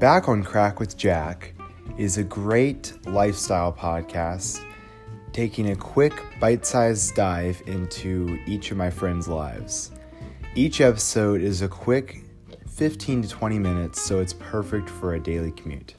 Back on Crack with Jack is a great lifestyle podcast taking a quick bite sized dive into each of my friends' lives. Each episode is a quick 15 to 20 minutes, so it's perfect for a daily commute.